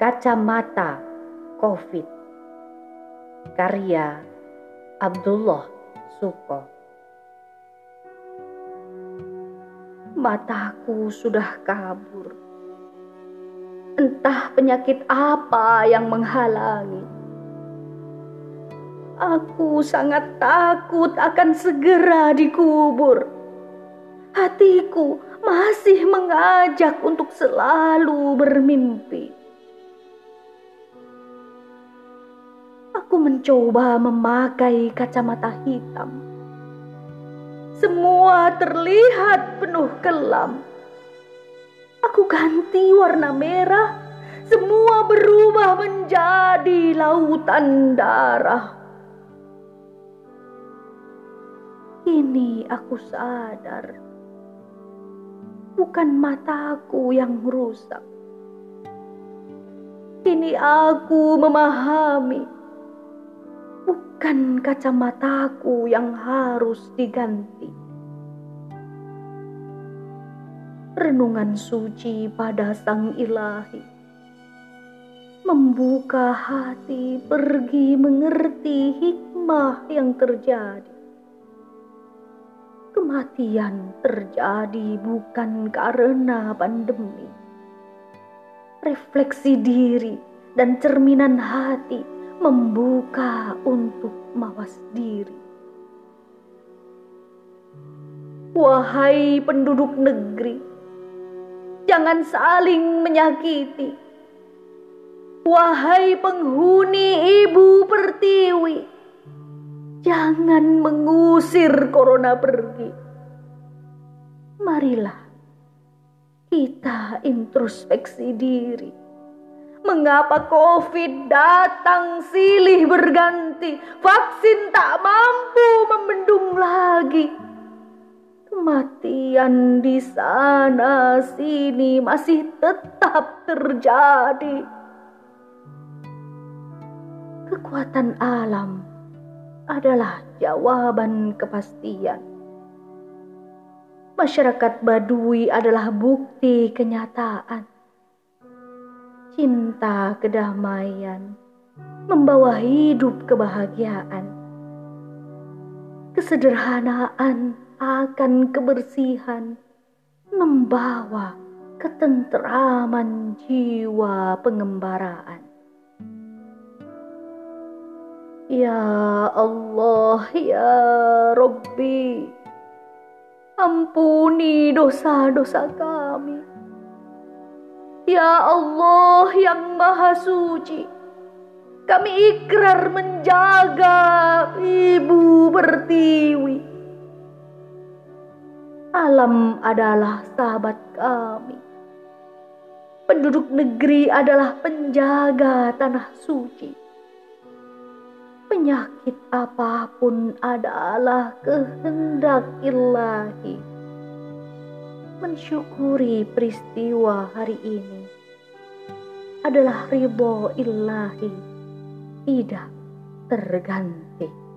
Kacamata COVID. Karya Abdullah Suko. Mataku sudah kabur. Entah penyakit apa yang menghalangi. Aku sangat takut akan segera dikubur. Hatiku masih mengajak untuk selalu bermimpi mencoba memakai kacamata hitam. Semua terlihat penuh kelam. Aku ganti warna merah. Semua berubah menjadi lautan darah. Kini aku sadar, bukan mataku yang rusak. Kini aku memahami bukan kacamataku yang harus diganti. Renungan suci pada Sang Ilahi membuka hati pergi mengerti hikmah yang terjadi. Kematian terjadi bukan karena pandemi. Refleksi diri dan cerminan hati membuka untuk mawas diri. Wahai penduduk negeri, jangan saling menyakiti. Wahai penghuni ibu pertiwi, jangan mengusir corona pergi. Marilah kita introspeksi diri Mengapa COVID datang silih berganti, vaksin tak mampu membendung lagi. Kematian di sana sini masih tetap terjadi. Kekuatan alam adalah jawaban kepastian. Masyarakat Badui adalah bukti kenyataan cinta kedamaian, membawa hidup kebahagiaan. Kesederhanaan akan kebersihan, membawa ketenteraman jiwa pengembaraan. Ya Allah, ya Robbi, ampuni dosa-dosa kami Ya Allah yang Maha Suci, kami ikrar menjaga Ibu Pertiwi. Alam adalah sahabat kami. Penduduk negeri adalah penjaga tanah suci. Penyakit apa pun adalah kehendak ilahi mensyukuri peristiwa hari ini adalah ridho ilahi tidak terganti.